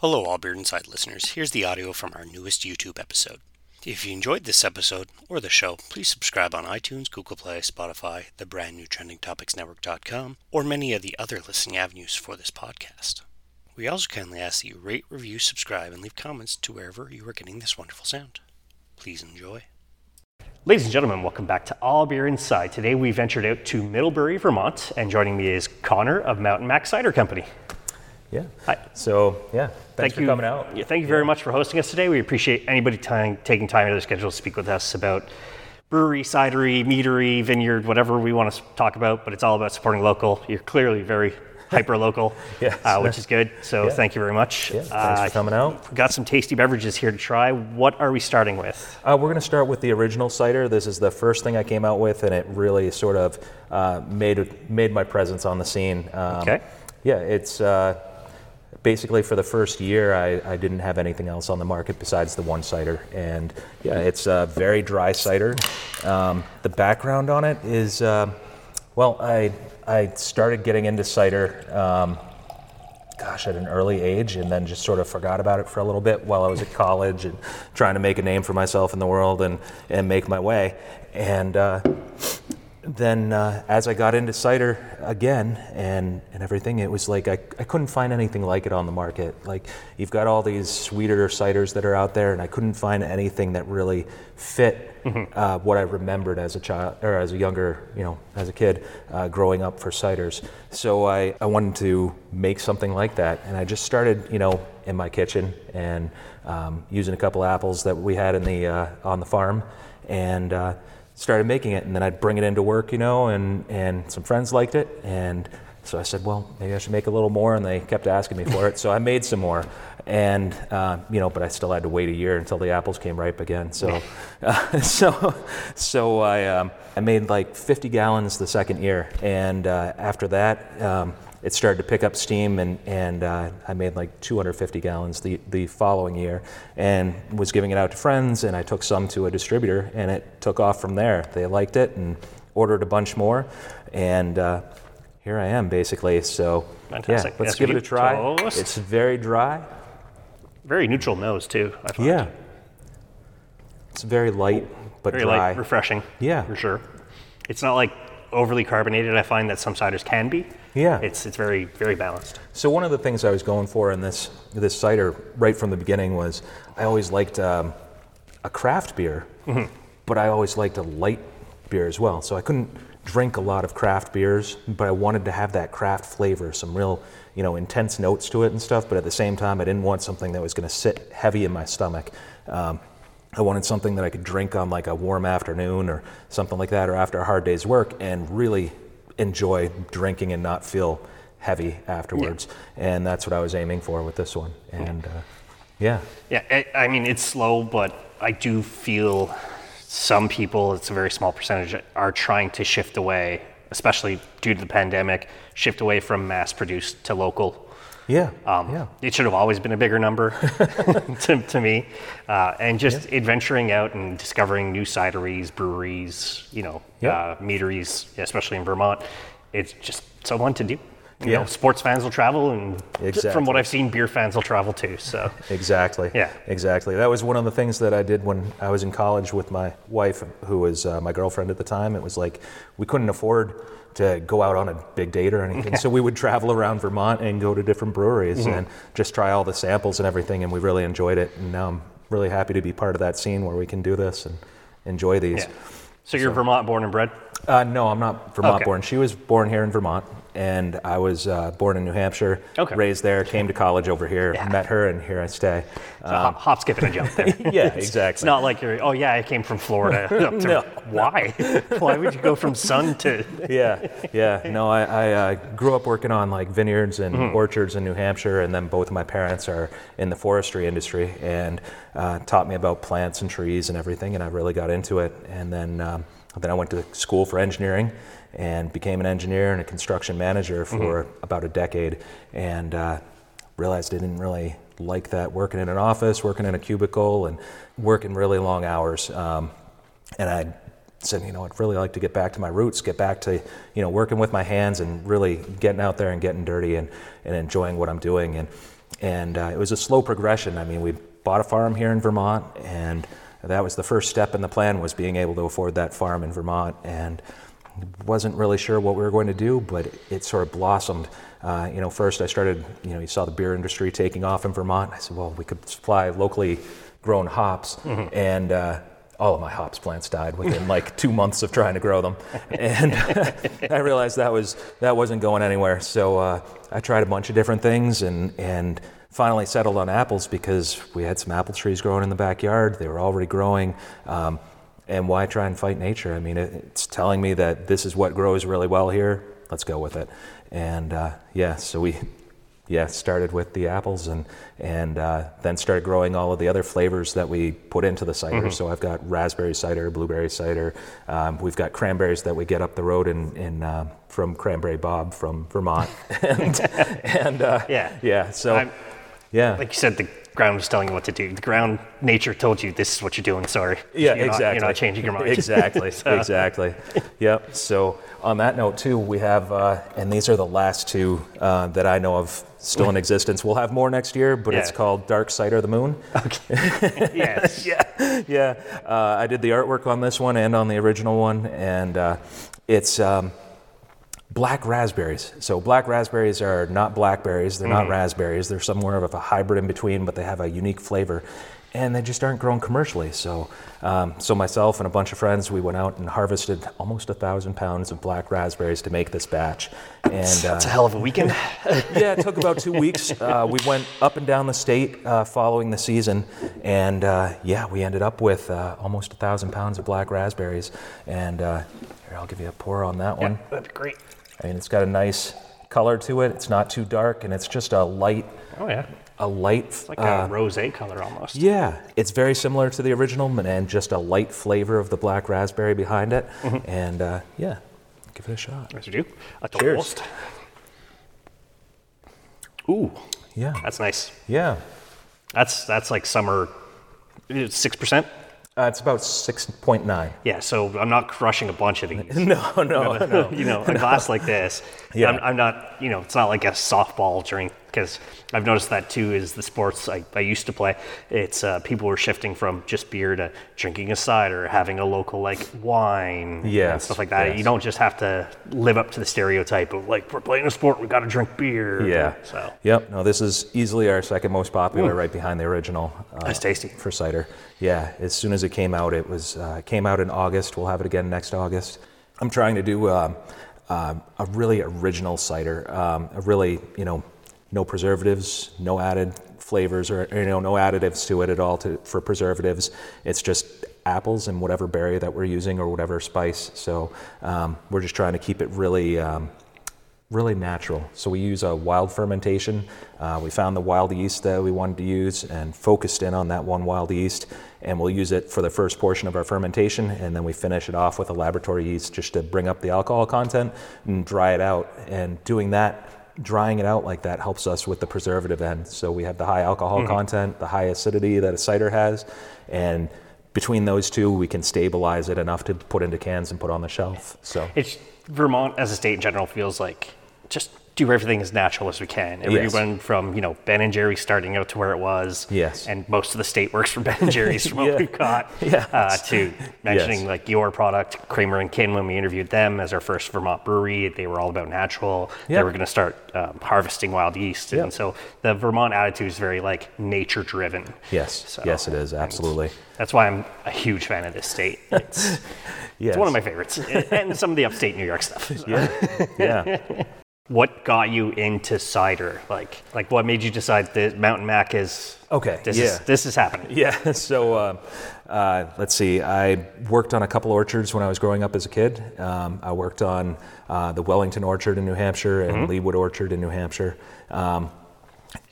Hello, All Beer Inside listeners. Here's the audio from our newest YouTube episode. If you enjoyed this episode or the show, please subscribe on iTunes, Google Play, Spotify, the brand new trendingtopicsnetwork.com, or many of the other listening avenues for this podcast. We also kindly ask that you rate, review, subscribe, and leave comments to wherever you are getting this wonderful sound. Please enjoy. Ladies and gentlemen, welcome back to All Beer Inside. Today we ventured out to Middlebury, Vermont, and joining me is Connor of Mountain Mac Cider Company. Yeah. Hi. So yeah, thanks thank for you coming out. Yeah, thank you very much for hosting us today. We appreciate anybody time, taking time out of their schedule to speak with us about brewery, cidery, meadery, vineyard, whatever we want to talk about. But it's all about supporting local. You're clearly very hyper local, Yes. uh, which is good. So Yeah. thank you very much. Yeah, thanks Uh, for coming out. Got some tasty beverages here to try. What are we starting with? Uh, we're going to start with the original cider. This is the first thing I came out with, and it really sort of uh, made made my presence on the scene. Um, Okay. Yeah, it's uh, basically for the first year I, I didn't have anything else on the market besides the one cider, and yeah, it's a very dry cider. Um, the background on it is, uh, well, I I started getting into cider. Um, gosh, at an early age, and then just sort of forgot about it for a little bit while I was at college and trying to make a name for myself in the world and, and make my way. And uh, then uh, as I got into cider again and, and everything, it was like I, I couldn't find anything like it on the market. Like you've got all these sweeter ciders that are out there, and I couldn't find anything that really fit uh, what I remembered as a child or as a younger, you know, as a kid uh, growing up for ciders. So I, I wanted to make something like that, and I just started, you know, in my kitchen and um, using a couple apples that we had in the uh, on the farm, and uh, started making it. And then I'd bring it into work, you know, and and some friends liked it, and so I said, well, maybe I should make a little more, and they kept asking me for it, so I made some more, and uh, you know, but I still had to wait a year until the apples came ripe again. So, uh, so, so I um, I made like 50 gallons the second year, and uh, after that. Um, it started to pick up steam, and, and uh, I made like 250 gallons the, the following year, and was giving it out to friends. And I took some to a distributor, and it took off from there. They liked it and ordered a bunch more, and uh, here I am basically. So Fantastic. yeah, let's give it a try. Toast. It's very dry. Very neutral nose too. I find. Yeah, it's very light but Very dry. light, refreshing. Yeah. for sure. It's not like overly carbonated. I find that some ciders can be. Yeah. It's it's very very balanced. So one of the things I was going for in this this cider right from the beginning was I always liked um, a craft beer, but I always liked a light beer as well. So I couldn't drink a lot of craft beers, but I wanted to have that craft flavor, some real you know intense notes to it and stuff. But at the same time, I didn't want something that was going to sit heavy in my stomach. Um, I wanted something that I could drink on like a warm afternoon or something like that, or after a hard day's work, and really enjoy drinking and not feel heavy afterwards. And that's what I was aiming for with this one. And uh, yeah, Yeah, I, I mean it's slow, but I do feel some people, it's a very small percentage, are trying to shift away, especially due to the pandemic, shift away from mass-produced to local. Yeah, Um, yeah, It should have always been a bigger number to, to me. Uh, and just adventuring out and discovering new cideries, breweries, you know, Yeah. uh, meaderies, especially in Vermont. It's just so fun to do. You Yeah. know, sports fans will travel, and from what I've seen, beer fans will travel too. So, exactly. Yeah. exactly. That was one of the things that I did when I was in college with my wife, who was uh, my girlfriend at the time. It was like we couldn't afford to go out on a big date or anything, so we would travel around Vermont and go to different breweries Mm-hmm. and just try all the samples and everything, and we really enjoyed it. And now I'm really happy to be part of that scene where we can do this and enjoy these. yeah. So you're Vermont born and bred? Uh, no, I'm not Vermont Okay. born. She was born here in Vermont, and I was uh, born in New Hampshire, Okay. raised there, came to college over here, met her, and here I stay. So hop, hop, skip, and a jump there. yeah, It's exactly. not like you're, oh yeah, I came from Florida. to- No, Why? Why would you go from sun to. yeah, yeah. No, I, I uh, grew up working on like vineyards and Mm-hmm. orchards in New Hampshire, and then both of my parents are in the forestry industry and uh, taught me about plants and trees and everything, and I really got into it. And then, um, then I went to school for engineering and became an engineer and a construction manager for Mm-hmm. about a decade, and uh, realized I didn't really like that working in an office, working in a cubicle, and working really long hours. Um, and I said, you know, I'd really like to get back to my roots, get back to, you know, working with my hands and really getting out there and getting dirty and, and enjoying what I'm doing. And and uh, it was a slow progression. I mean, we bought a farm here in Vermont, and that was the first step in the plan was being able to afford that farm in Vermont, and wasn't really sure what we were going to do, but it sort of blossomed. Uh, you know, first I started, you know, you saw the beer industry taking off in Vermont. I said, well, we could supply locally grown hops, mm-hmm. and uh, all of my hops plants died within like two months of trying to grow them, and I realized that was that wasn't going anywhere. So uh, I tried a bunch of different things, and and finally settled on apples because we had some apple trees growing in the backyard. They were already growing. Um, and why try and fight nature? I mean, it, it's telling me that this is what grows really well here. Let's go with it. And uh, yeah, so we yeah started with the apples and and uh, then started growing all of the other flavors that we put into the cider. Mm-hmm. So I've got raspberry cider, blueberry cider. Um, we've got cranberries that we get up the road in, in uh, from Cranberry Bob from Vermont. and and uh, yeah, yeah. So I'm, yeah, like you said, the ground was telling you what to do. The ground, nature told you this is what you're doing. Sorry. Yeah, you're exactly. Not, you're not changing your mind. exactly. so. Exactly. Yep. So on that note too, we have, uh, and these are the last two uh, that I know of still in existence. We'll have more next year, but yeah. it's called Dark Side of the Moon. Okay. yes. yeah. Yeah. Uh, I did the artwork on this one and on the original one, and uh, it's. Um, black raspberries. So black raspberries are not blackberries, they're mm. not raspberries. They're somewhere of a hybrid in between, but they have a unique flavor. And they just aren't grown commercially. So, um, so myself and a bunch of friends, we went out and harvested almost a thousand pounds of black raspberries to make this batch. And uh, that's a hell of a weekend. yeah, it took about two weeks. Uh, we went up and down the state uh, following the season, and uh, yeah, we ended up with uh, almost a thousand pounds of black raspberries. And uh, here, I'll give you a pour on that one. Yeah, that'd be great. I mean, it's got a nice color to it. It's not too dark, and it's just a light. Oh yeah. A light. It's like uh, a rosé color almost. Yeah, it's very similar to the original, and just a light flavor of the black raspberry behind it. Mm-hmm. And uh, yeah, give it a shot. As you do. A Cheers. Toast. Ooh. Yeah. That's nice. Yeah. That's that's like summer. Six percent. Uh, it's about 6.9. Yeah, so I'm not crushing a bunch of these. no, no, no. you know, a no. glass like this. Yeah. I'm, I'm, not, you know, it's not like a softball drink because I've noticed that too. Is the sports I, I used to play? It's uh, people were shifting from just beer to drinking a cider, having a local like wine, yes, and stuff like that. Yes. You don't just have to live up to the stereotype of like we're playing a sport, we got to drink beer. Yeah. So. Yep. No, this is easily our second most popular, right behind the original. Uh, That's tasty for cider. Yeah. As soon as it came out, it was uh, came out in August. We'll have it again next August. I'm trying to do. Um, uh, a really original cider, um, a really you know no preservatives, no added flavors or you know no additives to it at all to, for preservatives. It's just apples and whatever berry that we're using or whatever spice. So um, we're just trying to keep it really. Um, really natural. So we use a wild fermentation. Uh, we found the wild yeast that we wanted to use and focused in on that one wild yeast. And we'll use it for the first portion of our fermentation, and then we finish it off with a laboratory yeast just to bring up the alcohol content and dry it out. And doing that drying it out like that helps us with the preservative end. So we have the high alcohol mm-hmm. content, the high acidity that a cider has, and between those two, we can stabilize it enough to put into cans and put on the shelf. So it's Vermont as a state in general feels like just do everything as natural as we can. Yes. went from you know Ben and Jerry starting out to where it was. Yes. And most of the state works for Ben and Jerry's from what we've got. Yeah. Uh, to mentioning yes. like your product, Kraemer and Kin, when we interviewed them as our first Vermont brewery, they were all about natural. They were going to start um, harvesting wild yeast, and so the Vermont attitude is very like nature driven. Yes. So, yes, it is absolutely. That's why I'm a huge fan of this state. It's, yes. it's one of my favorites, and some of the upstate New York stuff. So. Yeah. Yeah. What got you into cider? Like, like what made you decide that Mountain Mac is okay? This yeah. is this is happening. Yeah. So uh, uh, let's see. I worked on a couple orchards when I was growing up as a kid. Um, I worked on uh, the Wellington Orchard in New Hampshire and mm-hmm. Leewood Orchard in New Hampshire. Um,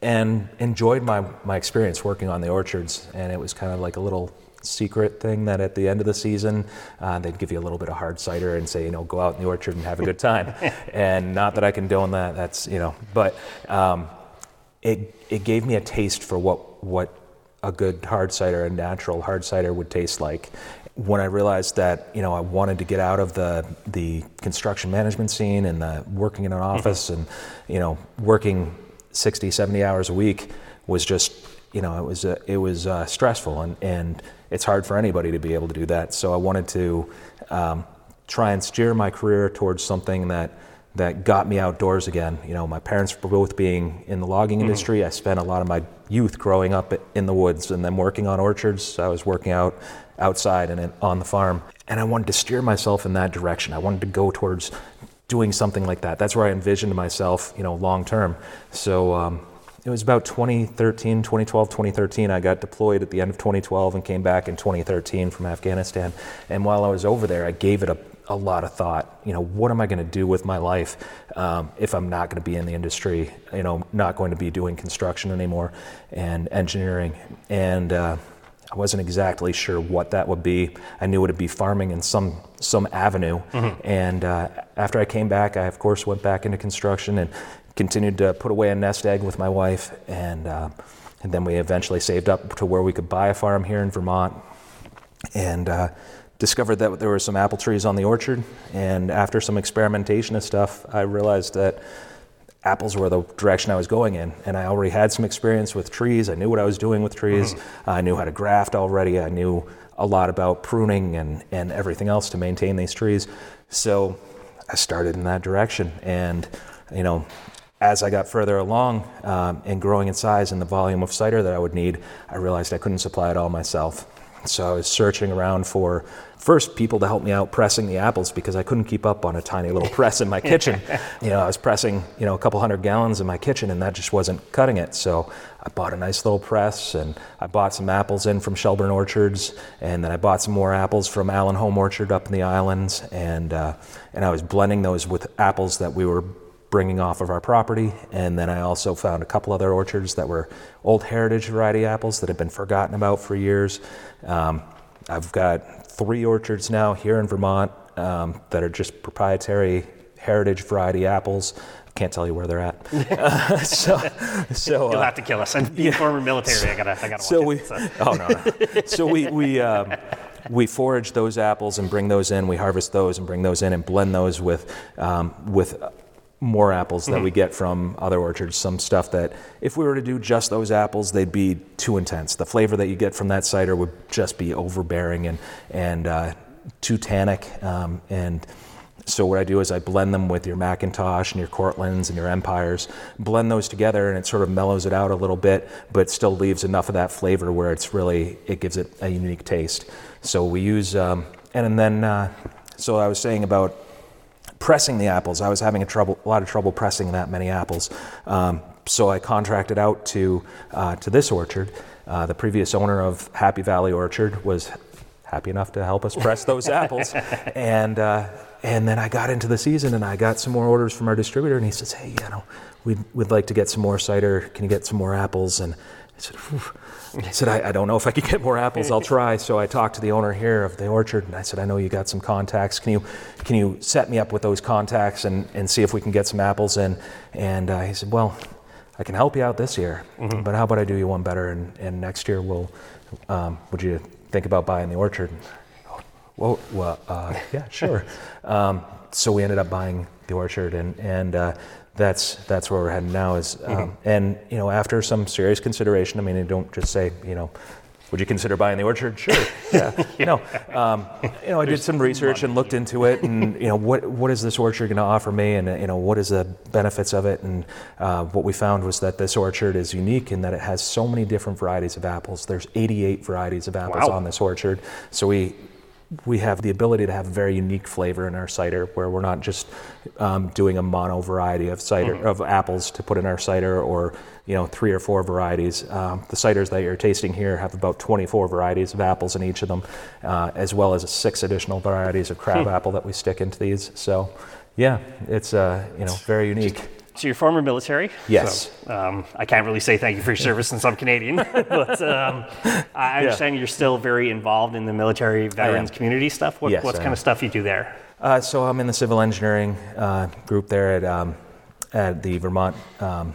and enjoyed my, my experience working on the orchards, and it was kind of like a little secret thing that at the end of the season uh, they'd give you a little bit of hard cider and say you know go out in the orchard and have a good time and not that i condone that that's you know but um, it, it gave me a taste for what what a good hard cider a natural hard cider would taste like when I realized that you know I wanted to get out of the the construction management scene and the working in an mm-hmm. office mm-hmm. and you know working 60, 70 hours a week was just, you know, it was uh, it was uh, stressful, and and it's hard for anybody to be able to do that. So I wanted to um, try and steer my career towards something that that got me outdoors again. You know, my parents were both being in the logging Mm-hmm. industry. I spent a lot of my youth growing up in the woods and then working on orchards. I was working out outside and on the farm, and I wanted to steer myself in that direction. I wanted to go towards doing something like that. That's where I envisioned myself, you know, long term. So. Um, it was about 2013, 2012, 2013. I got deployed at the end of 2012 and came back in 2013 from Afghanistan. And while I was over there, I gave it a, a lot of thought. You know, what am I going to do with my life um, if I'm not going to be in the industry? You know, not going to be doing construction anymore and engineering. And uh, I wasn't exactly sure what that would be. I knew it would be farming in some some avenue. And uh, after I came back, I of course went back into construction and continued to put away a nest egg with my wife. And uh, and then we eventually saved up to where we could buy a farm here in Vermont. And uh, discovered that there were some apple trees on the orchard. And after some experimentation and stuff, I realized that apples were the direction I was going in. And I already had some experience with trees. I knew what I was doing with trees. I knew how to graft already. I knew a lot about pruning and, and everything else to maintain these trees. So I started in that direction. And, you know, as I got further along um, and growing in size and the volume of cider that I would need, I realized I couldn't supply it all myself. So I was searching around for first people to help me out pressing the apples because I couldn't keep up on a tiny little press in my kitchen. You know, I was pressing, you know, a couple hundred gallons in my kitchen and that just wasn't cutting it. So I bought a nice little press and I bought some apples in from Shelburne Orchards and then I bought some more apples from Allenholm Orchard up in the islands and uh, and I was blending those with apples that we were bringing off of our property. And then I also found a couple other orchards that were old heritage variety apples that had been forgotten about for years. Um, I've got three orchards now here in Vermont um, that are just proprietary heritage variety apples. Can't tell you where they're at. Uh, so, so You'll uh, have to kill us. And being former military, I gotta, I gotta so watch we, it. So. oh no, no. so we we um, we forage those apples and bring those in. We harvest those and bring those in and blend those with um, with more apples that we get from other orchards. Some stuff that if we were to do just those apples, they'd be too intense. The flavor that you get from that cider would just be overbearing and and uh, too tannic. Um, and so what I do is I blend them with your McIntosh and your Cortlands and your Empires, blend those together, and it sort of mellows it out a little bit, but still leaves enough of that flavor where it's really it gives it a unique taste. So we use um, and, and then uh, so I was saying about pressing the apples. I was having a trouble, a lot of trouble pressing that many apples. Um, so I contracted out to uh, to this orchard. Uh, the previous owner of Happy Valley Orchard was happy enough to help us press those apples, and uh, and then I got into the season and I got some more orders from our distributor, and he says, "Hey, you know, we'd we'd like to get some more cider. Can you get some more apples?" And I said, Phew. I said, I, I don't know if I could get more apples. I'll try. So I talked to the owner here of the orchard, and I said, I know you got some contacts. Can you, can you set me up with those contacts and, and see if we can get some apples in? And uh, he said, Well, I can help you out this year, but how about I do you one better, and, and next year we'll, um, would you think about buying the orchard? Well, well uh, yeah, sure. um, so we ended up buying the orchard, and and uh, that's that's where we're heading now. Is um, and you know after some serious consideration, I mean, you don't just say you know. Would you consider buying the orchard? Sure. Yeah. No. Um, you know, I did some research and looked into it, and you know, what what is this orchard going to offer me, and you know, what is the benefits of it? And uh, what we found was that this orchard is unique in that it has so many different varieties of apples. There's 88 varieties of apples Wow. on this orchard. So we we have the ability to have a very unique flavor in our cider where we're not just um, doing a mono variety of cider of apples to put in our cider or you know three or four varieties. Um, the ciders that you're tasting here have about 24 varieties of apples in each of them uh, as well as six additional varieties of crab apple that we stick into these. So yeah it's uh, you know very unique So you're former military. Yes. So, um, I can't really say thank you for your service since I'm Canadian, but um, I understand you're still very involved in the military veterans community stuff. What, Yes, what kind of stuff you do there? Uh, so I'm in the civil engineering uh, group there at um, at the Vermont um,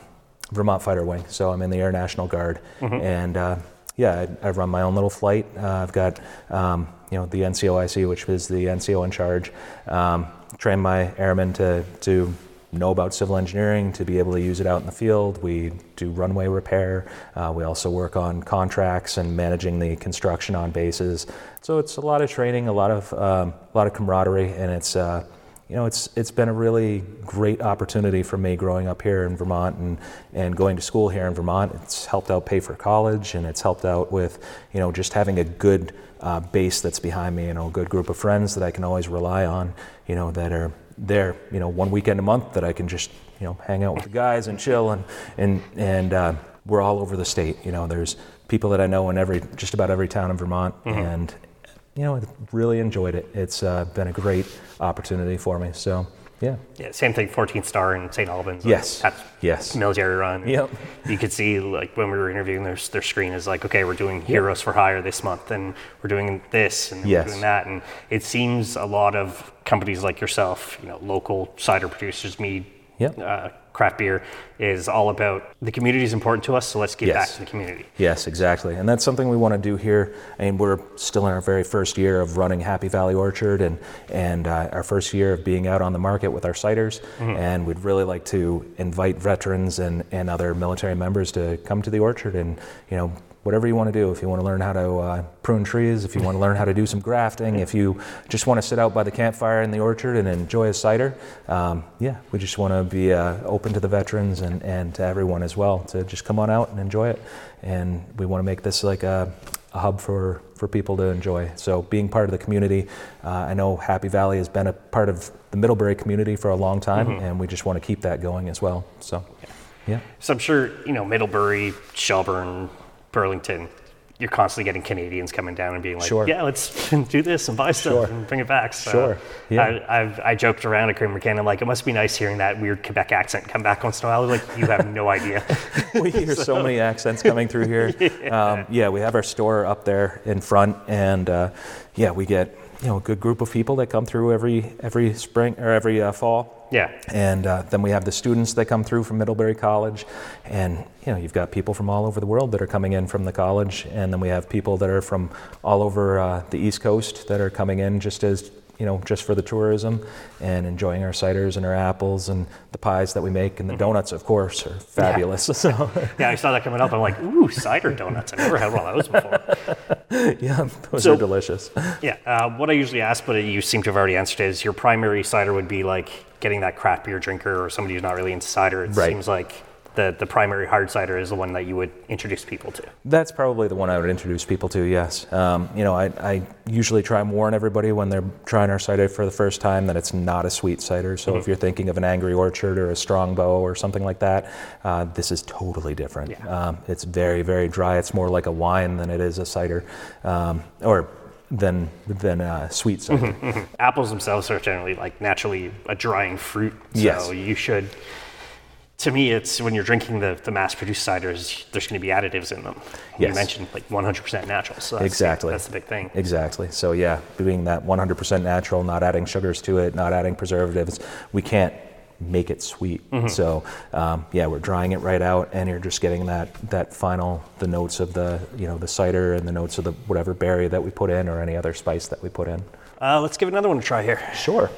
Vermont Fighter Wing. So I'm in the Air National Guard, and uh, yeah, I, I run my own little flight. Uh, I've got um, you know the NCOIC, which is the NCO in charge. Um, train my airmen to to know about civil engineering to be able to use it out in the field. We do runway repair. Uh, we also work on contracts and managing the construction on bases. So it's a lot of training, a lot of um, a lot of camaraderie, and it's uh, you know it's it's been a really great opportunity for me growing up here in Vermont and and going to school here in Vermont. It's helped out pay for college, and it's helped out with you know just having a good uh, base that's behind me. You know, a good group of friends that I can always rely on. You know that are there, you know, one weekend a month that I can just, you know, hang out with the guys and chill and and and uh, we're all over the state. You know, there's people that I know in every just about every town in Vermont, Mm-hmm. and you know, I really enjoyed it. It's uh, been a great opportunity for me. So yeah, Yeah, same thing. 14th Star in St. Albans. Yes. That's yes, military run. Yep. You could see like when we were interviewing their their screen is like, okay, we're doing Heroes for Hire this month, and we're doing this, and Yes. we're doing that, and it seems a lot of companies like yourself, you know, local cider producers, mead, Yep. uh, craft beer, is all about the community is important to us, so let's give back to the community. Yes, exactly. And that's something we want to do here. I mean, we're still in our very first year of running Happy Valley Orchard and, and uh, our first year of being out on the market with our ciders. And we'd really like to invite veterans and, and other military members to come to the orchard and, you know, whatever you want to do. If you want to learn how to uh, prune trees, if you want to learn how to do some grafting, if you just want to sit out by the campfire in the orchard and enjoy a cider, um, yeah, we just want to be uh, open to the veterans and, and to everyone as well to just come on out and enjoy it. And we want to make this like a, a hub for, for people to enjoy. So being part of the community, uh, I know Happy Valley has been a part of the Middlebury community for a long time, and we just want to keep that going as well. So, yeah. So I'm sure you know Middlebury, Shelburne, Burlington. You're constantly getting Canadians coming down and being like, Sure. "Yeah, let's do this and buy stuff Sure. and bring it back." So Sure. Yeah. I, I've, I joked around at Kramer McCann. I'm like, "It must be nice hearing that weird Quebec accent come back once in a while." Like, "You have no idea." we hear so many accents coming through here. Um, yeah, we have our store up there in front, and uh, yeah, we get you know a good group of people that come through every every spring or every uh, fall. Yeah. And uh, then we have the students that come through from Middlebury College, and you know you've got people from all over the world that are coming in from the college, and then we have people that are from all over uh, the East Coast that are coming in just as you know just for the tourism and enjoying our ciders and our apples and the pies that we make and the donuts, of course, are fabulous. So Yeah, I saw that coming up. I'm like, "Ooh, cider donuts! I've never had one of those before." yeah, those So- are delicious. Yeah. Uh, what I usually ask, but you seem to have already answered, is your primary cider would be like getting that craft beer drinker or somebody who's not really into cider. It Right. seems like the the primary hard cider is the one that you would introduce people to. That's probably the one I would introduce people to. Yes, um, you know, I, I usually try and warn everybody when they're trying our cider for the first time that it's not a sweet cider. So if you're thinking of an Angry Orchard or a Strongbow or something like that, uh, this is totally different. Yeah. Um, it's very very dry. It's more like a wine than it is a cider, um, or than than a sweet cider. apples themselves are generally like naturally a drying fruit. So Yes. you should. To me, it's when you're drinking the, the mass-produced ciders, there's going to be additives in them. You mentioned like 100% natural, so that's, Exactly. that's the big thing. Exactly. So yeah, being that 100% natural, not adding sugars to it, not adding preservatives, we can't make it sweet. So um, yeah, we're drying it right out, and you're just getting that that final the notes of the you know the cider and the notes of the whatever berry that we put in or any other spice that we put in. Uh, let's give another one a try here. Sure.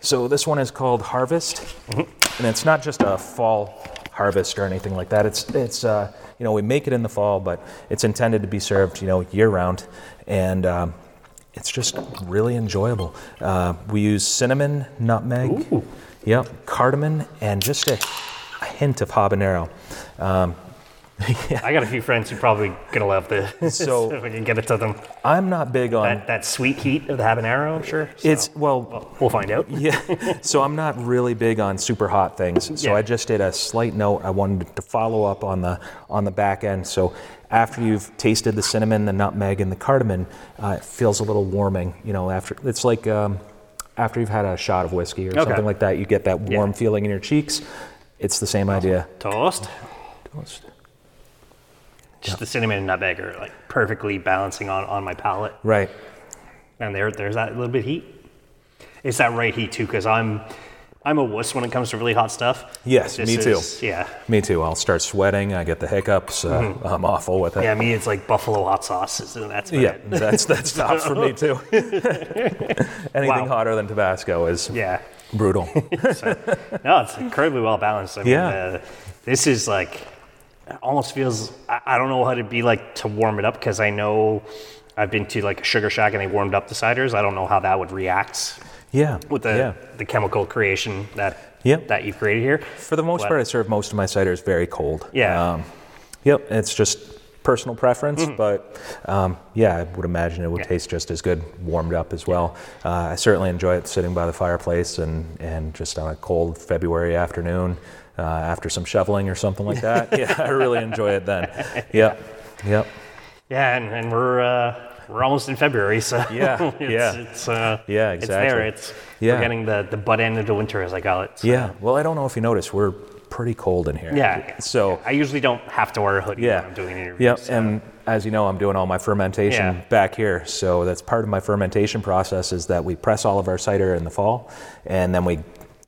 So this one is called Harvest, and it's not just a fall harvest or anything like that. It's it's uh, you know we make it in the fall, but it's intended to be served you know year round, and um, it's just really enjoyable. Uh, we use cinnamon, nutmeg, yep, cardamom, and just a, a hint of habanero. Um, I got a few friends who probably gonna love this. So- if we can get it to them, I'm not big on that, that sweet heat of the habanero, I'm sure. So, it's well well, we'll find out. Yeah, so I'm not really big on super hot things. So Yeah. I just did a slight note. I wanted to follow up on the on the back end. So after you've tasted the cinnamon, the nutmeg, and the cardamom, uh, it feels a little warming. You know, after it's like um, after you've had a shot of whiskey or Okay. something like that, you get that warm Yeah. feeling in your cheeks. It's the same idea. Toast. Just the cinnamon and nutmeg are like perfectly balancing on, on my palate. Right. And there, there's that little bit of heat. It's that right heat too, because I'm I'm a wuss when it comes to really hot stuff. Yes, This me too. is- Yeah. Me too. I'll start sweating. I get the hiccups. Uh, I'm awful with it. Mm-hmm. Yeah, me, it's like buffalo hot sauce. and That's Yeah, it. that's that's tops for me too. Anything Wow. hotter than Tabasco is Yeah. brutal. No, it's incredibly well balanced. I mean, Yeah. uh, this is like, almost feels, I, don't know how it'd be like to warm it up because I know I've been to like a sugar shack and they warmed up the ciders. I don't know how that would react yeah, with the, yeah. the chemical creation that Yep. that you've created here. For the most But- part, I serve most of my ciders very cold. Yeah. Um, yep. It's just personal preference, but um, yeah, I would imagine it would Mm-hmm. Yeah. taste just as good warmed up as well. Uh, I certainly enjoy it sitting by the fireplace and and just on a cold February afternoon uh, after some shoveling or something like that. yeah, I really enjoy it then. Yep. Yep. Yeah, and, and we're uh, we're almost in February, so Yeah, it's, yeah. it's uh, Yeah, it's there. exactly. It's Yeah. we're getting the the butt end of the winter, as I call it. So, Yeah. Well, I don't know if you noticed, we're pretty cold in here. yeah. So I usually don't have to wear a hoodie Yeah. when I'm doing interviews. Yep. so- And as you know, I'm doing all my fermentation Yeah. back here. So that's part of my fermentation process is that we press all of our cider in the fall, and then we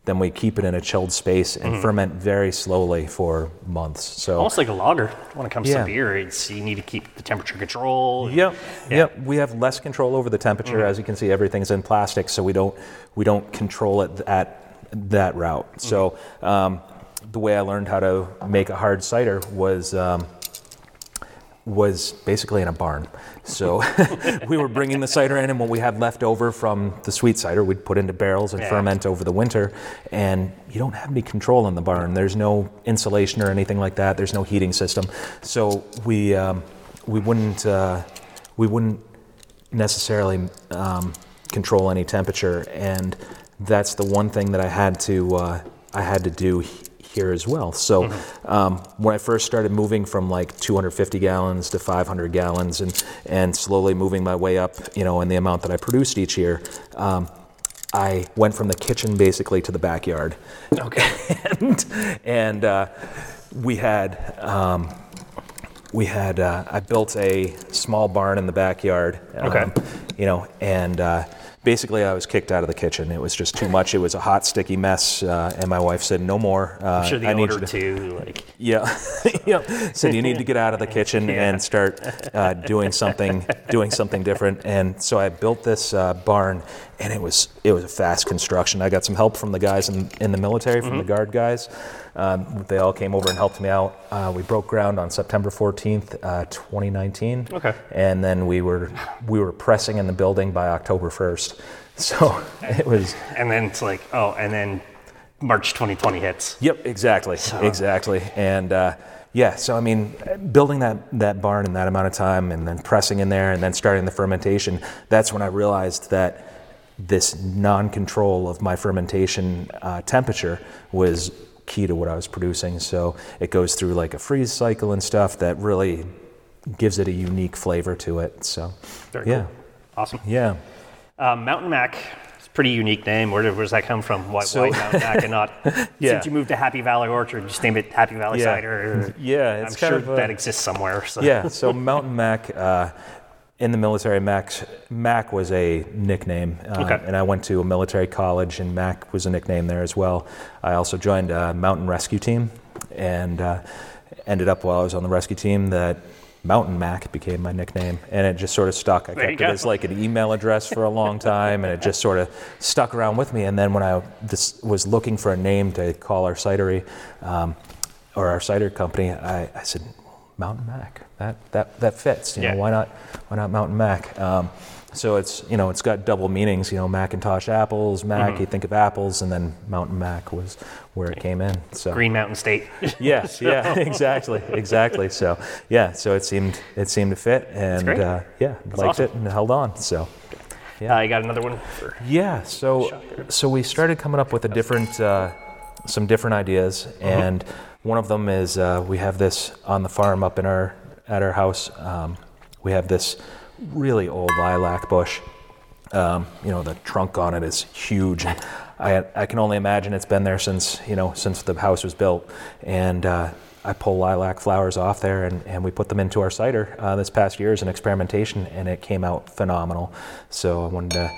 then we keep it in a chilled space and Mm-hmm. ferment very slowly for months. So almost like a lager when it comes Yeah. to beer. It's you need to keep the temperature control. Yep. Yeah. Yep. We have less control over the temperature. Mm-hmm. As you can see, everything's in plastic, so we don't we don't control it at that route. Mm-hmm. So um, the way I learned how to make a hard cider was. Um, was basically in a barn. So we were bringing the cider in, and what we had left over from the sweet cider, we'd put into barrels and Yeah. ferment over the winter. And you don't have any control in the barn. There's no insulation or anything like that. There's no heating system. So we um, we wouldn't uh, we wouldn't necessarily um, control any temperature, and that's the one thing that I had to uh, I had to do here as well. So um, when I first started moving from like 250 gallons to 500 gallons, and and slowly moving my way up, you know, in the amount that I produced each year. Um, I went from the kitchen basically to the backyard. Okay. and and uh, we had um, we had uh, I built a small barn in the backyard. Okay. um, you know, and uh, basically I was kicked out of the kitchen. It was just too much. It was a hot, sticky mess, uh, and my wife said, "No more." Uh, I'm sure the I need you to too. Like yeah, yeah. Said you need to get out of the kitchen and start uh, doing something, doing something different. And so I built this uh, barn, and it was it was a fast construction. I got some help from the guys in, in the military, from the guard guys. Um, they all came over and helped me out. Uh, we broke ground on September 14th, uh, 2019. Okay. And then we were we were pressing in the building by October 1st. So it was and then it's like oh, and then March 2020 hits. Yep, exactly, exactly, and uh, yeah. So I mean, building that that barn in that amount of time, and then pressing in there, and then starting the fermentation. That's when I realized that this non-control of my fermentation uh, temperature was key to what I was producing. So it goes through like a freeze cycle and stuff that really gives it a unique flavor to it. So Very yeah, cool. Awesome. yeah. Um, Mountain Mac. It's a pretty unique name. Where, where does that come from? Why, So- why Mountain Mac and not? Yeah. Since you moved to Happy Valley Orchard, you just name it Happy Valley Yeah. Cider. Yeah, I'm sure a- that exists somewhere. So. yeah, so Mountain Mac, uh, in the military, Mac, Mac was a nickname. Uh, Okay. And I went to a military college, and Mac was a nickname there as well. I also joined a mountain rescue team, and uh, ended up while I was on the rescue team that Mountain Mac became my nickname, and it just sort of stuck. I There kept it as like an email address for a long time, and it just sort of stuck around with me. And then when I was looking for a name to call our cidery, um, or our cider company, I, I said, Mountain Mac. That that that fits. You Yeah. know, why not why not Mountain Mac? Um, so it's you know it's got double meanings. You know, McIntosh apples, Mac. Mm-hmm. You think of apples, and then Mountain Mac was where it came in. So Green Mountain State. yes, yeah, exactly, exactly. So yeah, so it seemed it seemed to fit, and uh, yeah, liked awesome. it and held on. So Uh, you got another one? For, yeah, so so we started coming up with a different, uh, some different ideas, and one of them is uh, we have this on the farm up in our at our house. Um, we have this really old lilac bush. Um, you know, the trunk on it is huge. I I can only imagine it's been there since you know since the house was built, and. Uh, I pull lilac flowers off there and, and we put them into our cider uh, this past year as an experimentation and it came out phenomenal. So I wanted to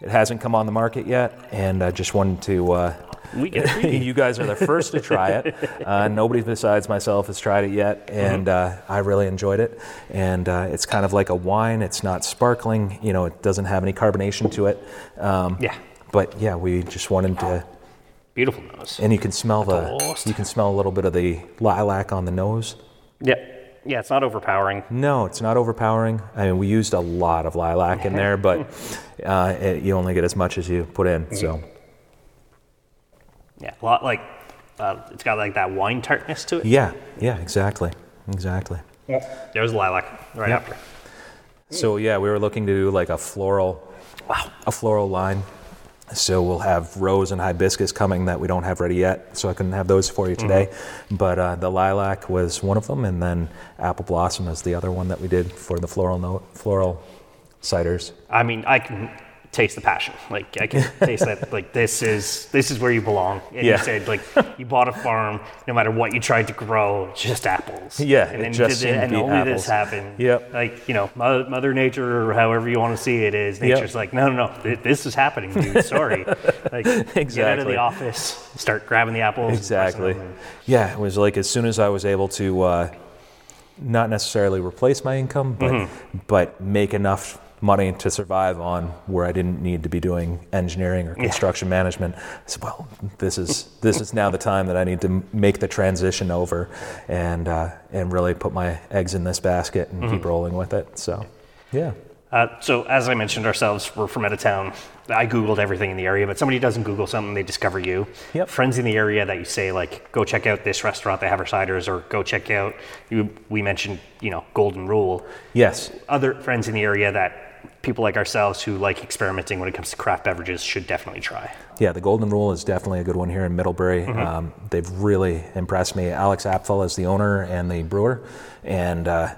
It hasn't come on the market yet, and I just wanted to. Uh, We get it. you guys are the first to try it. Uh, nobody besides myself has tried it yet, and uh, I really enjoyed it. And uh, it's kind of like a wine. It's not sparkling. You know, it doesn't have any carbonation to it. Um, Yeah. But yeah, we just wanted to, Beautiful nose. and you can smell the, you can smell a little bit of the lilac on the nose. Yeah. Yeah, it's not overpowering. No, it's not overpowering. I mean, we used a lot of lilac in there, but uh, it, you only get as much as you put in. So Yeah, a lot like uh, it's got like that wine tartness to it. yeah, yeah, exactly, exactly. There's lilac right after. So yeah, we were looking to do like a floral, Wow. a floral line. So we'll have rose and hibiscus coming that we don't have ready yet. So I couldn't have those for you today. But uh, the lilac was one of them, and then apple blossom is the other one that we did for the floral note, floral ciders. I mean, I can taste the passion. Like I can taste that. Like this is this is where you belong. And Yeah. you said like you bought a farm. No matter what you tried to grow, just apples. Yeah, and then just you did and only apples. this happened. Yep. Like you know, Mother, Mother Nature or however you want to see it is. Yep. Nature's like, no, no, no. This is happening, dude. Sorry. Like get out of the office, start grabbing the apples. Exactly. Yeah, it was like as soon as I was able to uh, not necessarily replace my income, but but make enough money to survive on where I didn't need to be doing engineering or construction management. I said, well, this is this is now the time that I need to make the transition over and uh, and really put my eggs in this basket and keep rolling with it. So, yeah. Uh, so as I mentioned ourselves, we're from out of town. I Googled everything in the area, but somebody doesn't Google something, they discover you. Yep. Friends in the area that you say like, go check out this restaurant, they have our ciders, or go check out, you, we mentioned, you know, Golden Rule. Yes. Other friends in the area that people like ourselves who like experimenting when it comes to craft beverages should definitely try. Yeah, the Golden Rule is definitely a good one here in Middlebury. Um, they've really impressed me. Alex Apfel is the owner and the brewer, and uh,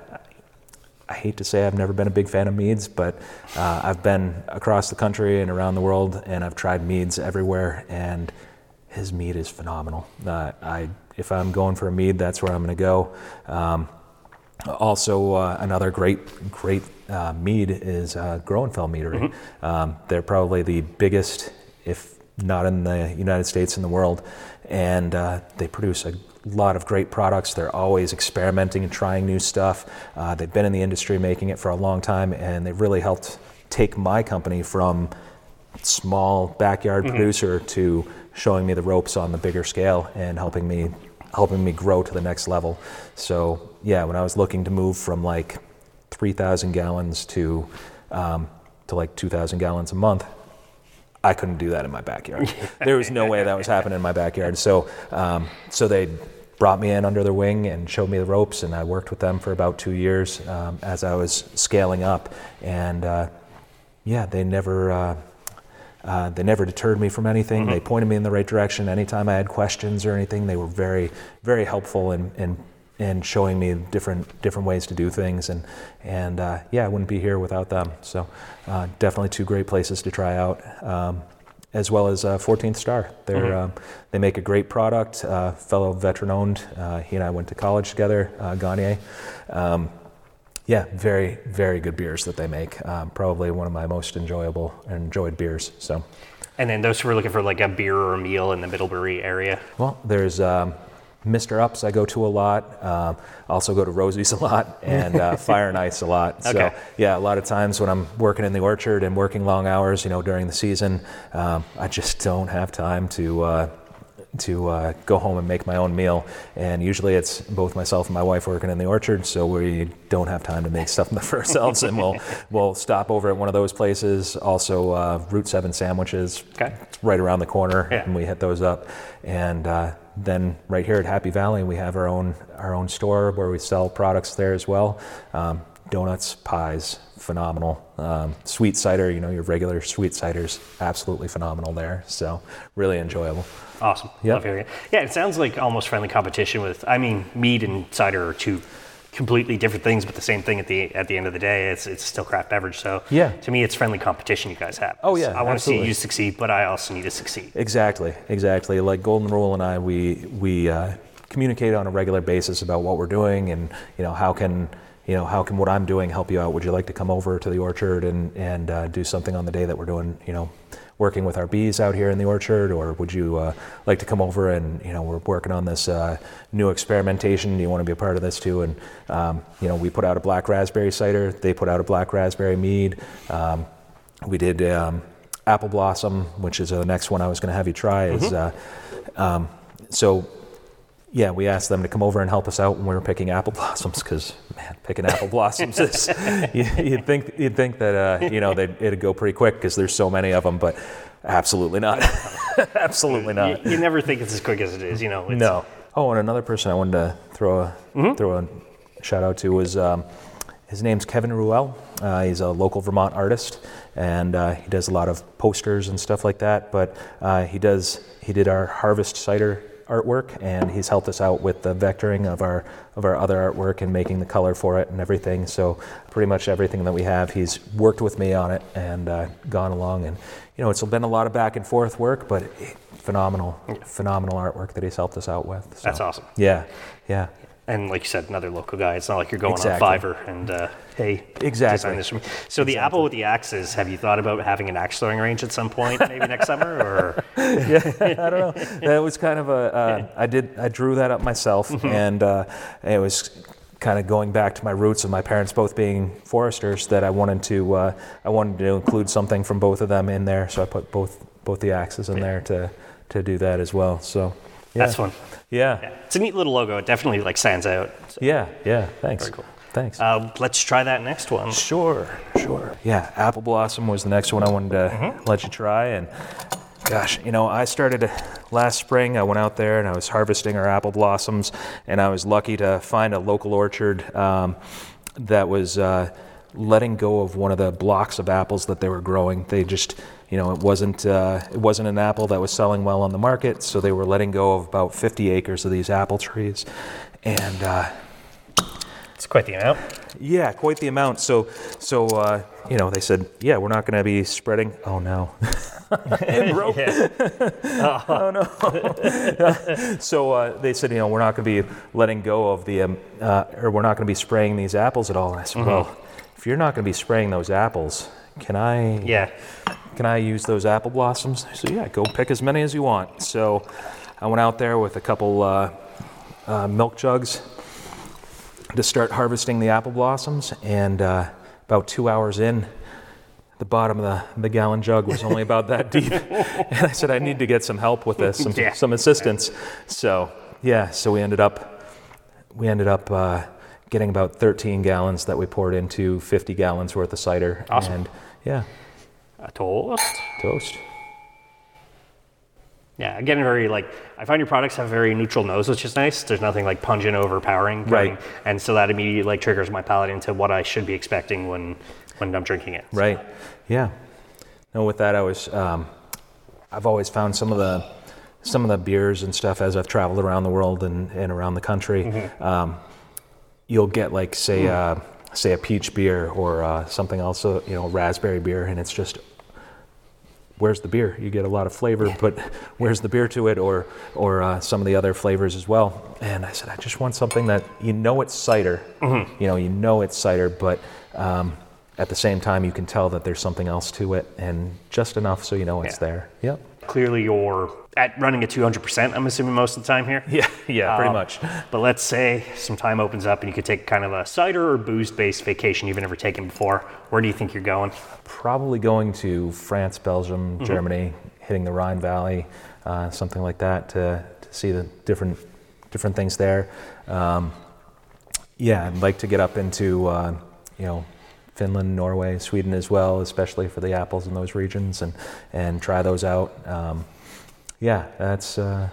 I hate to say I've never been a big fan of meads, but uh, I've been across the country and around the world, and I've tried meads everywhere, and his mead is phenomenal. Uh, I, if I'm going for a mead, that's where I'm going to go. Um, also, uh, another great, great uh, mead is uh, Groennfell Meadery. Um, they're probably the biggest, if not in the United States, in the world, and uh, they produce a lot of great products. They're always experimenting and trying new stuff. Uh, they've been in the industry making it for a long time, and they've really helped take my company from small backyard producer to showing me the ropes on the bigger scale and helping me helping me grow to the next level. So yeah, when I was looking to move from like 3,000 gallons to um, to like 2,000 gallons a month, I couldn't do that in my backyard. there was no way that was happening in my backyard. So um, so they brought me in under their wing and showed me the ropes, and I worked with them for about two years um, as I was scaling up, and uh, yeah, they never. Uh, uh, they never deterred me from anything. They pointed me in the right direction. Anytime I had questions or anything, they were very, very helpful in, in, in showing me different different ways to do things. And and uh, yeah, I wouldn't be here without them. So uh, definitely two great places to try out. Um, as well as uh, 14th Star. They're, um, they make a great product. Uh, fellow veteran owned. Uh, he and I went to college together. Uh, Gagne. Um, yeah, very, very good beers that they make. Um, probably one of my most enjoyable and enjoyed beers. So, And then those who are looking for like a beer or a meal in the Middlebury area. well, there's um, Mr. Ups I go to a lot. Um, also go to Rosie's a lot and uh, Fire and Ice a lot. So, Okay. yeah, a lot of times when I'm working in the orchard and working long hours, you know, during the season, um, I just don't have time to. Uh, to uh, go home and make my own meal, and usually it's both myself and my wife working in the orchard, so we don't have time to make stuff for ourselves, and we'll we'll stop over at one of those places. Also, uh, Route Seven sandwiches, Okay. right around the corner, Yeah. and we hit those up. And uh, then right here at Happy Valley, we have our own our own store where we sell products there as well. Um, donuts, pies, phenomenal. Um, sweet cider, you know, your regular sweet ciders, absolutely phenomenal there. So really enjoyable. Awesome. Yep. Love hearing it. Yeah, it sounds like almost friendly competition with. I mean, mead and cider are two completely different things, but the same thing at the at the end of the day. It's it's still craft beverage. So Yeah. to me, it's friendly competition you guys have. Oh, yeah, I want to see you succeed, but I also need to succeed. Exactly, exactly. Like Golden Rule and I, we we uh, communicate on a regular basis about what we're doing and you know how can you know, how can what I'm doing help you out? Would you like to come over to the orchard and and uh, do something on the day that we're doing, you know, working with our bees out here in the orchard, or would you uh, like to come over and you know we're working on this uh, new experimentation? Do you want to be a part of this too? And um, you know we put out a black raspberry cider. They put out a black raspberry mead. Um, we did um, apple blossom, which is the next one I was going to have you try. Is uh, um, so yeah, we asked them to come over and help us out when we were picking apple blossoms because, man, picking apple blossoms is you, would think you'd think that uh, you know they'd, it'd go pretty quick because there's so many of them, but absolutely not, absolutely not. You, you, never think it's as quick as it is, you know. no. Oh, and another person I wanted to throw a mm-hmm. throw a shout out to was um, his name's Kevin Ruel. Uh, he's a local Vermont artist, and uh, he does a lot of posters and stuff like that. But uh, he does he did our harvest cider artwork, and he's helped us out with the vectoring of our of our other artwork and making the color for it and everything. So pretty much everything that we have, he's worked with me on it and uh, gone along. And you know, it's been a lot of back and forth work, but phenomenal, phenomenal artwork that he's helped us out with. So, That's awesome. Yeah, yeah and like you said, another local guy. It's not like you're going exactly. on Fiverr and uh, hey, exactly. design this for me. So exactly. the apple with the axes. Have you thought about having an axe throwing range at some point, maybe next summer? Or yeah, I don't know. That was kind of a. Uh, I did. I drew that up myself, mm-hmm. and uh, it was kind of going back to my roots of my parents both being foresters that I wanted to. Uh, I wanted to include something from both of them in there, so I put both both the axes in yeah. there to to do that as well. So. Yeah. That's fun. Yeah. yeah. It's a neat little logo. It definitely like stands out. So. Yeah, yeah. Thanks. Very cool. Thanks. Uh, let's try that next one. Sure, sure. Yeah, Apple Blossom was the next one I wanted to mm-hmm. let you try. And gosh, you know, I started last spring. I went out there and I was harvesting our apple blossoms, and I was lucky to find a local orchard um, that was uh, letting go of one of the blocks of apples that they were growing. They just you know, it wasn't uh, it wasn't an apple that was selling well on the market, so they were letting go of about 50 acres of these apple trees, and uh, it's quite the amount. Yeah, quite the amount. So, so uh, you know, they said, yeah, we're not going to be spreading. Oh no. it broke. oh no. so uh, they said, you know, we're not going to be letting go of the, um, uh, or we're not going to be spraying these apples at all. And I said, mm-hmm. well, if you're not going to be spraying those apples, can I? Yeah. Can I use those apple blossoms? So yeah, go pick as many as you want. So I went out there with a couple uh, uh, milk jugs to start harvesting the apple blossoms, and uh, about two hours in, the bottom of the, the gallon jug was only about that deep. and I said, I need to get some help with this, some, yeah. some assistance. So yeah, so we ended up we ended up uh, getting about 13 gallons that we poured into 50 gallons worth of cider. Awesome. And yeah. A toast. Toast. Yeah, again, very like I find your products have a very neutral nose, which is nice. There's nothing like pungent, overpowering, right? And so that immediately like triggers my palate into what I should be expecting when when I'm drinking it. So. Right. Yeah. No, with that, I was um, I've always found some of the some of the beers and stuff as I've traveled around the world and, and around the country. Mm-hmm. Um, you'll get like say mm. uh, say a peach beer or uh, something else, uh, you know, raspberry beer, and it's just where's the beer? You get a lot of flavor, yeah. but where's the beer to it, or or uh, some of the other flavors as well. And I said, I just want something that you know it's cider, mm-hmm. you know, you know it's cider, but um, at the same time you can tell that there's something else to it, and just enough so you know it's yeah. there. Yep clearly you're at running at 200%, I'm assuming most of the time here. Yeah, yeah, pretty um, much. But let's say some time opens up and you could take kind of a cider or booze based vacation you've never taken before. Where do you think you're going? Probably going to France, Belgium, mm-hmm. Germany, hitting the Rhine Valley, uh, something like that to, to see the different, different things there. Um, yeah, I'd like to get up into, uh, you know, Finland, Norway, Sweden as well, especially for the apples in those regions, and and try those out. Um, yeah, that's uh,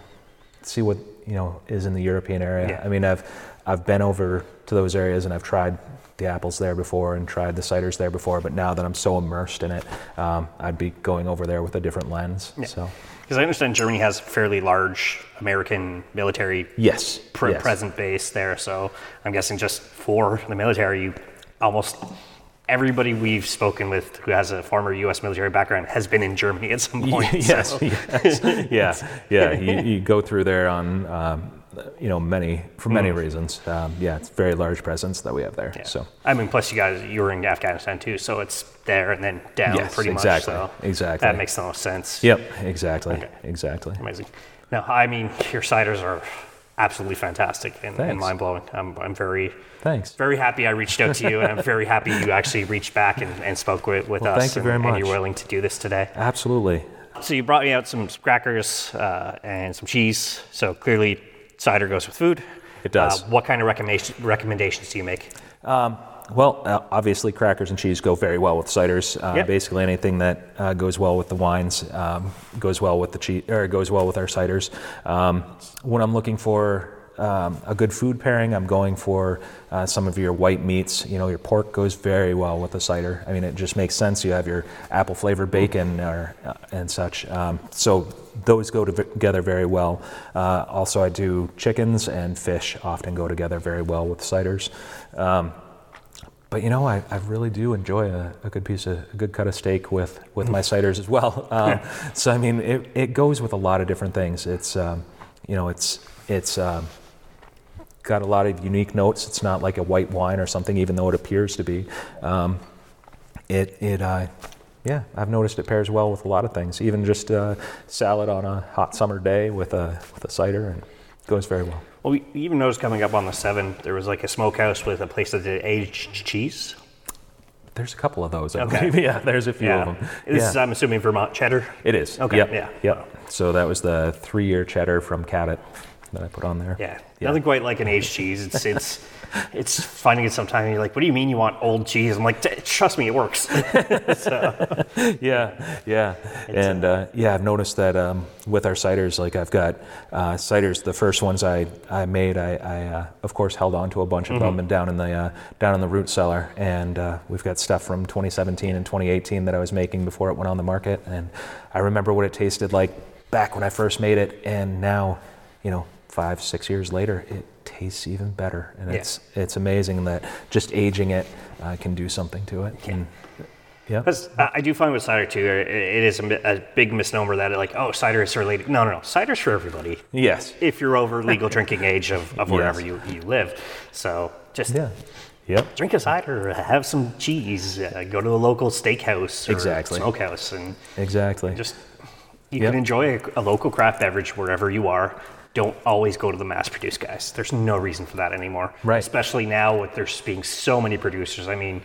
see what you know is in the European area. Yeah. I mean, I've I've been over to those areas and I've tried the apples there before and tried the ciders there before, but now that I'm so immersed in it, um, I'd be going over there with a different lens. Yeah. So. Because I understand Germany has fairly large American military yes. Pre- yes. present base there, so I'm guessing just for the military, you almost everybody we've spoken with who has a former U.S. military background has been in Germany at some point. yes, so. yes. yeah, yeah. You, you, go through there on um, you know, many for many reasons. Um, yeah, it's a very large presence that we have there. Mm. Yeah. So I mean, plus you guys, you were in Afghanistan too, so it's there and then down Yes, pretty exactly, much. So exactly. That makes the most sense. yep, exactly, Okay. exactly. Amazing. No, I mean, your ciders are absolutely fantastic and, and mind blowing. I'm, I'm very, Thanks. very happy I reached out to you, and I'm very happy you actually reached back and, and spoke with, with Well, us. thank you and, very And you're willing to do this today. Absolutely. So you brought me out some crackers uh, and some cheese. So clearly, cider goes with food. It does. Uh, what kind of recommendation, recommendations do you make? Well, uh, obviously, crackers and cheese go very well with ciders. Uh, Yep. Basically, anything that uh, goes well with the wines um, goes well with the cheese, or goes well with our ciders. Um, when I'm looking for um, a good food pairing, I'm going for uh, some of your white meats. You know, your pork goes very well with a cider. I mean, it just makes sense. You have your apple flavored bacon or, uh, and such. Um, so those go to- together very well. Uh, also, I do chickens and fish often go together very well with ciders. But you know, I, I really do enjoy a, a good piece of a good cut of steak with, with my ciders as well. Um, so I mean, it, it goes with a lot of different things. It's um, you know, it's it's um, got a lot of unique notes. It's not like a white wine or something, even though it appears to be. Um, it it uh, yeah, I've noticed it pairs well with a lot of things. Even just uh, salad on a hot summer day with a with a cider and goes very well. Well, we even noticed coming up on the seven, there was like a smokehouse with a place that did aged cheese. There's a couple of those, I Okay. believe. Yeah, there's a few Yeah, of them. this yeah. is I'm assuming Vermont cheddar. It is. Okay, Yep. yeah. Yep. So that was the three-year cheddar from Cabot that I put on there. Yeah, Yeah. nothing quite like an aged cheese. It's it's it's finding it sometimes. You're like, what do you mean you want old cheese? I'm like, trust me, it works. Yeah. Yeah. And uh, yeah, I've noticed that um, with our ciders, like I've got uh, ciders. The first ones I, I made, I, I uh, of course held on to a bunch of them and down in the uh, down in the root cellar. And uh, we've got stuff from 2017 and 2018 that I was making before it went on the market. And I remember what it tasted like back when I first made it, and now, you know, five six years later, it tastes even better. And Yeah. it's it's amazing that just aging it uh, can do something to it. And, yeah. Because I do find with cider too, it is a, big misnomer that like, oh, cider is related. No, no, no. Cider's for everybody. Yes. If you're over legal drinking age of, of wherever Yes. you, you live. So just Yeah. Yep. drink a cider, have some cheese, uh, go to a local steakhouse or Exactly. smokehouse, and Exactly. just you Yep. can enjoy a, a local craft beverage wherever you are. Don't always go to the mass-produced guys. There's no reason for that anymore. Right. Especially now with there's being so many producers. I mean,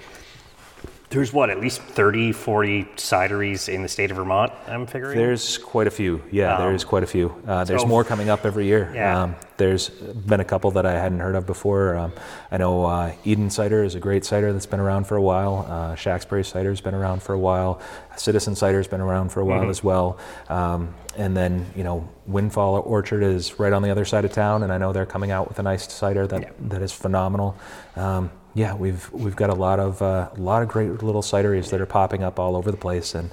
there's what at least 30, 40 cideries in the state of Vermont. I'm figuring. There's quite a few. Yeah, there is quite a few. Uh, there's so- more coming up every year. Yeah. Um, there's been a couple that I hadn't heard of before. Um, I know uh, Eden Cider is a great cider that's been around for a while. Uh, Shacksbury Cider's been around for a while. Citizen Cider's been around for a while as well. Um, and then, you know, Windfall Orchard is right on the other side of town, and I know they're coming out with a nice cider that, Yeah. that is phenomenal. Um, yeah, we've we've got a lot of uh, a lot of great little cideries that are popping up all over the place, and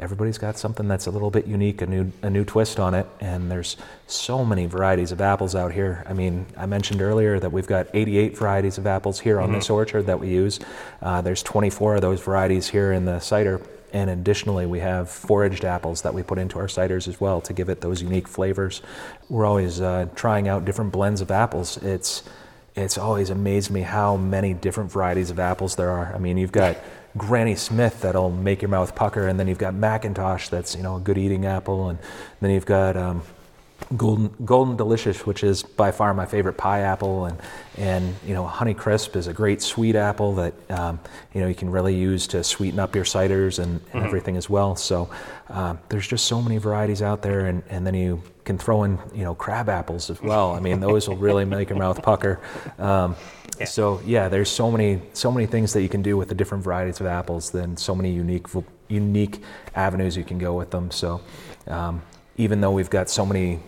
everybody's got something that's a little bit unique, a new a new twist on it. And there's so many varieties of apples out here. I mean, I mentioned earlier that we've got 88 varieties of apples here on this orchard that we use. Uh, there's 24 of those varieties here in the cider. And additionally, we have foraged apples that we put into our ciders as well to give it those unique flavors. We're always uh, trying out different blends of apples. It's it's always amazed me how many different varieties of apples there are. I mean, you've got Granny Smith that'll make your mouth pucker, and then you've got McIntosh that's you know a good eating apple, and then you've got um, Golden Golden Delicious, which is by far my favorite pie apple, and and you know Honey Crisp is a great sweet apple that um, you know you can really use to sweeten up your ciders and, and everything as well. So um, there's just so many varieties out there, and, and then you can throw in you know crab apples as well. I mean those will really make your mouth pucker. Um, So yeah, there's so many so many things that you can do with the different varieties of apples. Then so many unique unique avenues you can go with them. So um, even though we've got so many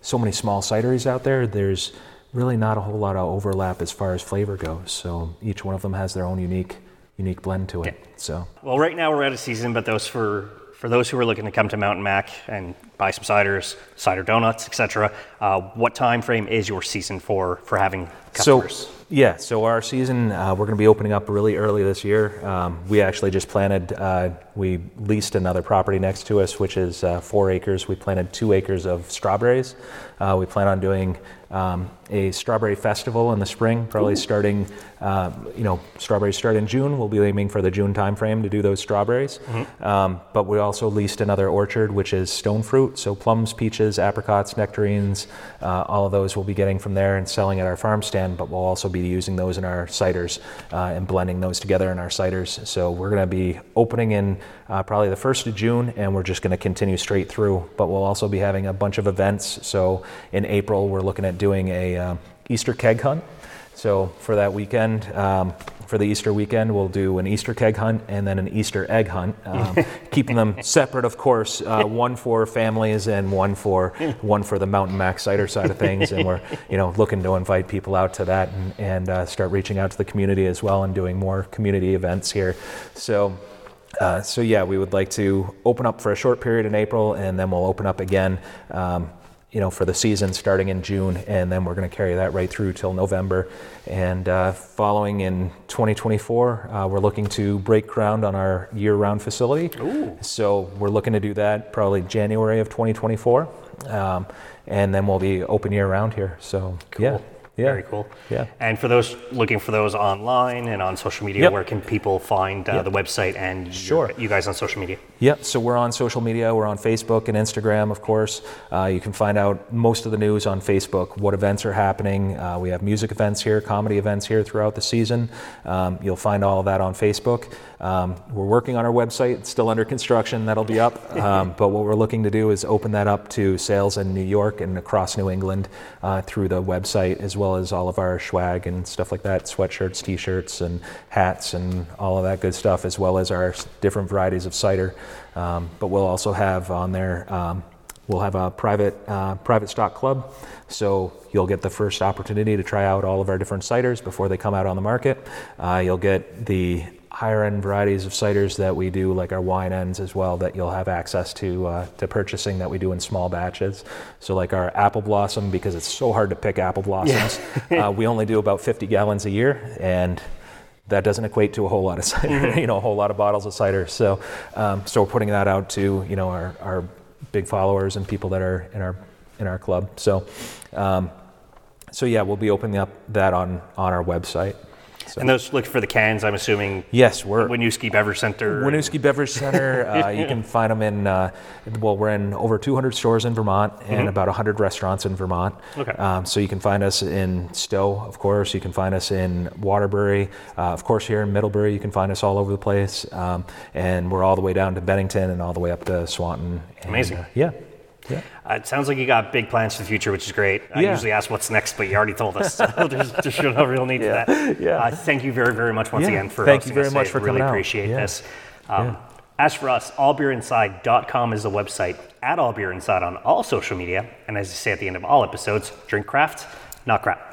so many small cideries out there, there's really not a whole lot of overlap as far as flavor goes. So each one of them has their own unique unique blend to it. So Well, right now we're out of season, but those for for those who are looking to come to Mountain Mac and buy some ciders, cider donuts, etc. Uh, what time frame is your season for for having customers? So Yeah, so our season, uh, we're going to be opening up really early this year. Um, we actually just planted, uh, we leased another property next to us, which is uh, four acres. We planted two acres of strawberries. Uh, we plan on doing um, a strawberry festival in the spring, probably starting, uh, you know, strawberries start in June. We'll be aiming for the June timeframe to do those strawberries. Um, but we also leased another orchard, which is stone fruit, so plums, peaches, apricots, nectarines, uh, all of those we'll be getting from there and selling at our farm stand. But we'll also be using those in our ciders uh, and blending those together in our ciders. So we're going to be opening in uh, probably the first of June, and we're just going to continue straight through. But we'll also be having a bunch of events. So in April, we're looking at doing a um, Easter keg hunt. So for that weekend, um, for the Easter weekend, we'll do an Easter keg hunt and then an Easter egg hunt, um, keeping them separate, of course. Uh, one for families and one for one for the Mountain Max cider side of things. And we're you know looking to invite people out to that and, and uh, start reaching out to the community as well and doing more community events here. So. Uh, so yeah, we would like to open up for a short period in April, and then we'll open up again, um, you know, for the season starting in June, and then we're going to carry that right through till November. And uh, following in 2024, uh, we're looking to break ground on our year-round facility. So we're looking to do that probably January of 2024, um, and then we'll be open year-round here. So yeah, yeah, Very cool. Yeah. And for those looking for those online and on social media, Yep. where can people find uh, Yep. the website and your- Sure. you guys on social media? Yep, so we're on social media. We're on Facebook and Instagram, of course. Uh, you can find out most of the news on Facebook, what events are happening. Uh, we have music events here, comedy events here throughout the season. Um, you'll find all of that on Facebook. Um, we're working on our website, it's still under construction, that'll be up. Um, but what we're looking to do is open that up to sales in New York and across New England uh, through the website, as well as all of our swag and stuff like that sweatshirts, t shirts, and hats, and all of that good stuff, as well as our different varieties of cider. Um, but we'll also have on there, um, we'll have a private, uh, private stock club. So you'll get the first opportunity to try out all of our different ciders before they come out on the market. Uh, you'll get the higher end varieties of ciders that we do, like our wine ends as well, that you'll have access to uh, to purchasing that we do in small batches. So like our apple blossom, because it's so hard to pick apple blossoms, uh, we only do about 50 gallons a year, and that doesn't equate to a whole lot of cider, you know, a whole lot of bottles of cider. So, um, so we're putting that out to you know our, our big followers and people that are in our in our club. So, um, so yeah, we'll be opening up that on on our website. So, And those look for the cans, I'm assuming. yes, we're Winooski Beverage Center. Winooski Beverage Center. Uh, you can find them in, uh, well, we're in over 200 stores in Vermont and about 100 restaurants in Vermont. Okay. Um, so you can find us in Stowe, of course. You can find us in Waterbury. Uh, of course, here in Middlebury, you can find us all over the place. Um, and we're all the way down to Bennington and all the way up to Swanton. And, Amazing. uh, yeah. Yeah. Uh, it sounds like you got big plans for the future, which is great. I Yeah. usually ask what's next, but you already told us. So there's, there's no real need Yeah. for that. Yeah. Uh, thank you very, very much once again for Thank you very us much today. for really coming out. appreciate this. Um. As for us, allbeerinside.com is the website. At All Beer Inside on all social media. And as I say at the end of all episodes, drink craft, not crap.